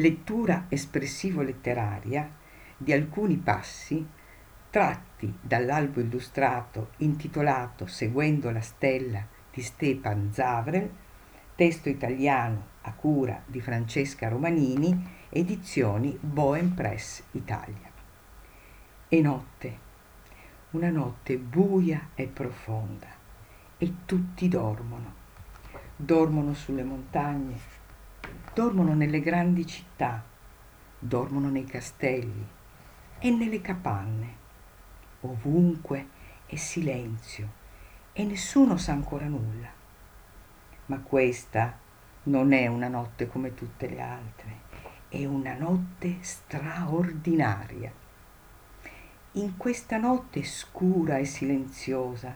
lettura espressivo-letteraria di alcuni passi tratti dall'albo illustrato intitolato Seguendo la stella di Stepan Zavrel, testo italiano a cura di Francesca Romanini, edizioni Bohem Press Italia. E notte, una notte buia e profonda, e tutti dormono. Dormono sulle montagne, dormono nelle grandi città, dormono nei castelli e nelle capanne. Ovunque è silenzio e nessuno sa ancora nulla. Ma questa non è una notte come tutte le altre, è una notte straordinaria. In questa notte scura e silenziosa,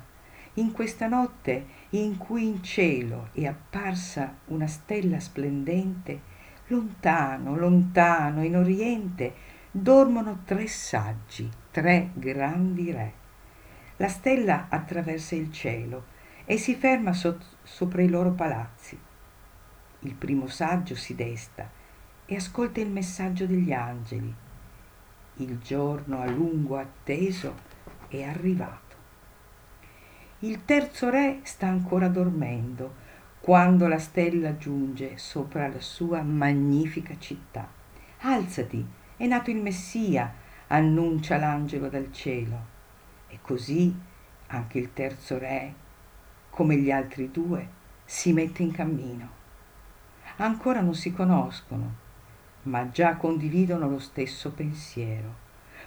in questa notte in cui in cielo è apparsa una stella splendente, lontano, lontano, in oriente, dormono tre saggi, tre grandi re la stella attraversa il cielo e si ferma so- sopra i loro palazzi. Il primo saggio si desta e ascolta il messaggio degli angeli. Il giorno a lungo atteso è arrivato. Il terzo re sta ancora dormendo quando la stella giunge sopra la sua magnifica città. Alzati, è nato il Messia, annuncia l'angelo dal cielo. E così anche il terzo re, come gli altri due, si mette in cammino. Ancora non si conoscono, ma già condividono lo stesso pensiero.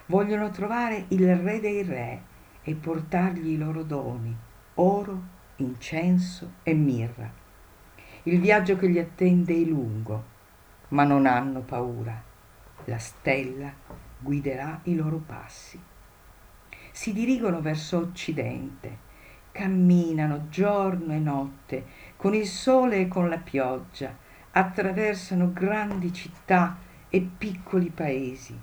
Vogliono trovare il re dei re e portargli i loro doni, oro, incenso e mirra. Il viaggio che li attende è lungo, ma non hanno paura. La stella guiderà i loro passi si dirigono verso occidente, camminano giorno e notte, con il sole e con la pioggia, attraversano grandi città e piccoli paesi,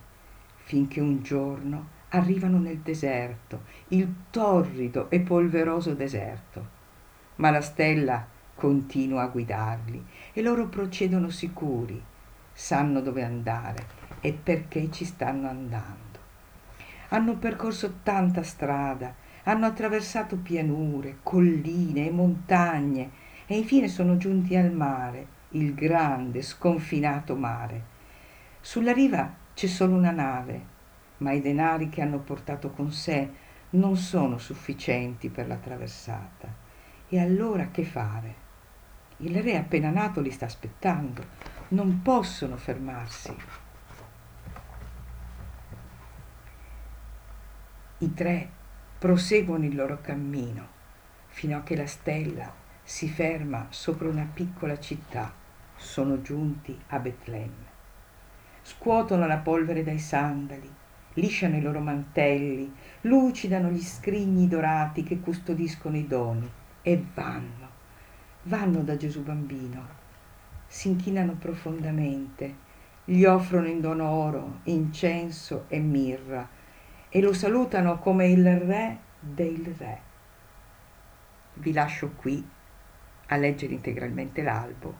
finché un giorno arrivano nel deserto, il torrido e polveroso deserto. Ma la stella continua a guidarli e loro procedono sicuri, sanno dove andare e perché ci stanno andando. Hanno percorso tanta strada, hanno attraversato pianure, colline e montagne e infine sono giunti al mare, il grande, sconfinato mare. Sulla riva c'è solo una nave, ma i denari che hanno portato con sé non sono sufficienti per la traversata. E allora che fare? Il re appena nato li sta aspettando, non possono fermarsi. I tre proseguono il loro cammino fino a che la stella si ferma sopra una piccola città. Sono giunti a Betlemme. Scuotono la polvere dai sandali, lisciano i loro mantelli, lucidano gli scrigni dorati che custodiscono i doni e vanno, vanno da Gesù bambino, si inchinano profondamente, gli offrono in dono oro, incenso e mirra, e lo salutano come il re dei re. Vi lascio qui a leggere integralmente l'albo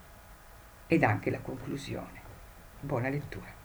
ed anche la conclusione. Buona lettura.